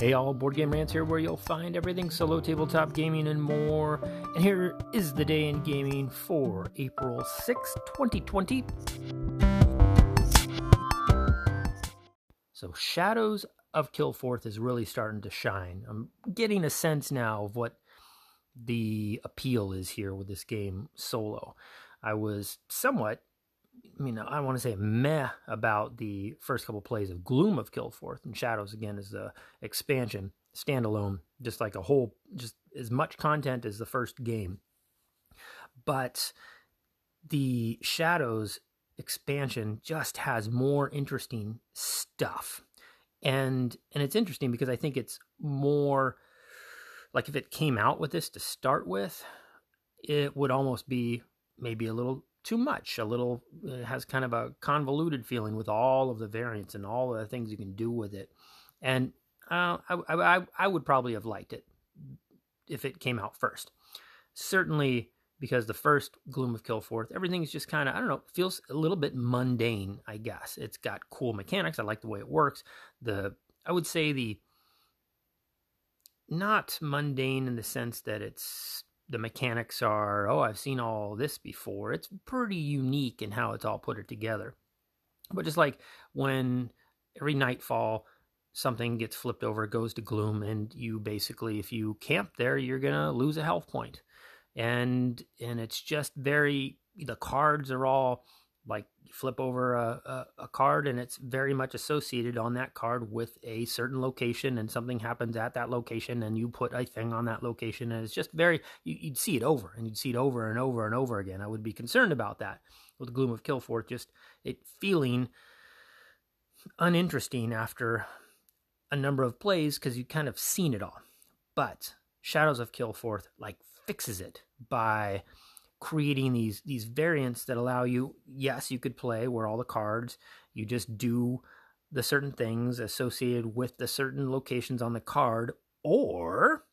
Hey all, Board Game Rants here, where you'll find everything solo tabletop gaming and more. And here is the day in gaming for April 6, 2020. So, Shadows of Kilforth is really starting to shine. I'm getting a sense now of what the appeal is here with this game solo. I was somewhat I mean, I want to say meh about the first couple plays of Gloom of Kilforth and Shadows again is the expansion, standalone, just like a whole, just as much content as the first game. But the Shadows expansion just has more interesting stuff. And and it's interesting because I think it's more like if it came out with this to start with, it would almost be maybe a little too much. A little it has kind of a convoluted feeling with all of the variants and all of the things you can do with it. And uh, I, I, I would probably have liked it if it came out first. Certainly because the first Gloom of Kilforth, everything's just kind of I don't know, feels a little bit mundane. I guess it's got cool mechanics. I like the way it works. The I would say the not mundane in the sense that it's the mechanics are, oh, I've seen all this before. It's pretty unique in how it's all put together. But just like when every nightfall something gets flipped over, it goes to gloom, and you basically, if you camp there, you're gonna lose a health point. And and it's just very the cards are all like you flip over a, a, a, card and it's very much associated on that card with a certain location and something happens at that location and you put a thing on that location and it's just very you, would see it over and you'd see it over and over and over again. I would be concerned about that. With gloom of kilforth just it feeling uninteresting after a number of plays because you kind of seen it all. But shadows of kilforth like fixes it by creating these these variants that allow you yes you could play where all the cards you just do the certain things associated with the certain locations on the card or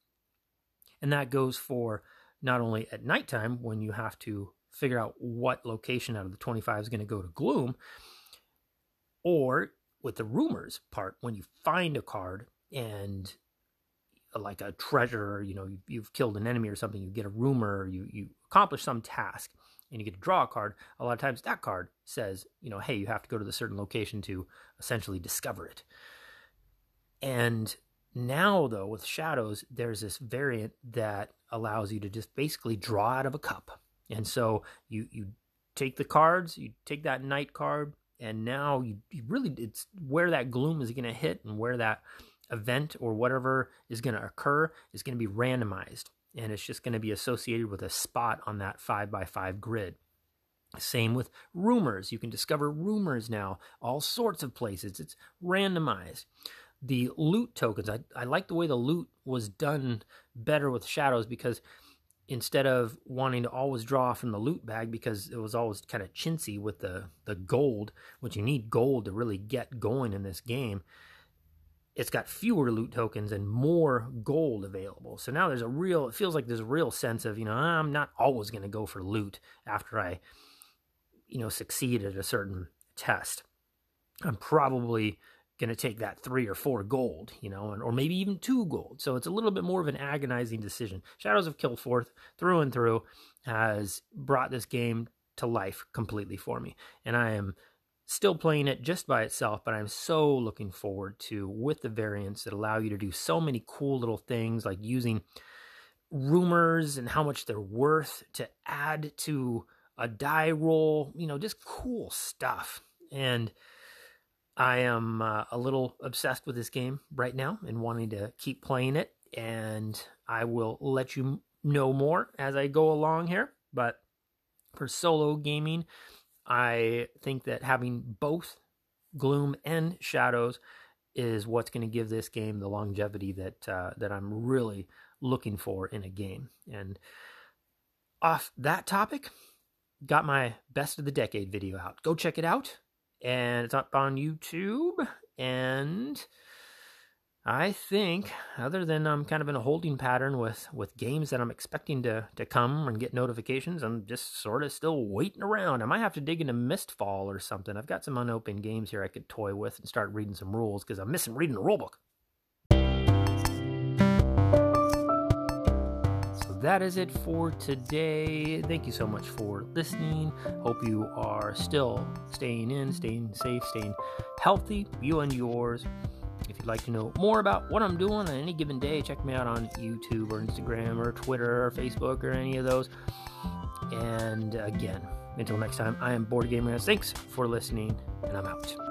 and that goes for not only at nighttime when you have to figure out what location out of the 25 is going to go to gloom or with the rumors part when you find a card and like a treasure, you know, you've killed an enemy or something, you get a rumor, you you accomplish some task, and you get to draw a card. A lot of times, that card says, you know, hey, you have to go to the certain location to essentially discover it. And now, though, with shadows, there's this variant that allows you to just basically draw out of a cup. And so you you take the cards, you take that night card, and now you, you really it's where that gloom is going to hit and where that event or whatever is going to occur is going to be randomized and it's just going to be associated with a spot on that 5 by 5 grid. Same with rumors. You can discover rumors now, all sorts of places. It's randomized. The loot tokens, I, I like the way the loot was done better with shadows because instead of wanting to always draw from the loot bag because it was always kind of chintzy with the, the gold, which you need gold to really get going in this game, it's got fewer loot tokens and more gold available. So now there's a real, it feels like there's a real sense of, you know, I'm not always going to go for loot after I, you know, succeed at a certain test. I'm probably going to take that three or four gold, you know, and, or maybe even two gold. So it's a little bit more of an agonizing decision. Shadows of Kilforth, through and through, has brought this game to life completely for me. And I am still playing it just by itself, but I'm so looking forward to with the variants that allow you to do so many cool little things like using rumors and how much they're worth to add to a die roll, you know, just cool stuff. And I am uh, a little obsessed with this game right now and wanting to keep playing it. And I will let you know more as I go along here. But for solo gaming, I think that having both gloom and shadows is what's going to give this game the longevity that uh, that I'm really looking for in a game. And off that topic, got my best of the decade video out. Go check it out, and it's up on YouTube. And I think, other than I'm kind of in a holding pattern with with games that I'm expecting to to come and get notifications, I'm just sort of still waiting around. I might have to dig into Mistfall or something. I've got some unopened games here I could toy with and start reading some rules because I'm missing reading the rulebook. that is it for today. Thank you so much for listening. Hope you are still staying in, staying safe, staying healthy, you and yours. If you'd like to know more about what I'm doing on any given day, check me out on YouTube or Instagram or Twitter or Facebook or any of those. And again, until next time, I am Board Gamer. Thanks for listening, and I'm out.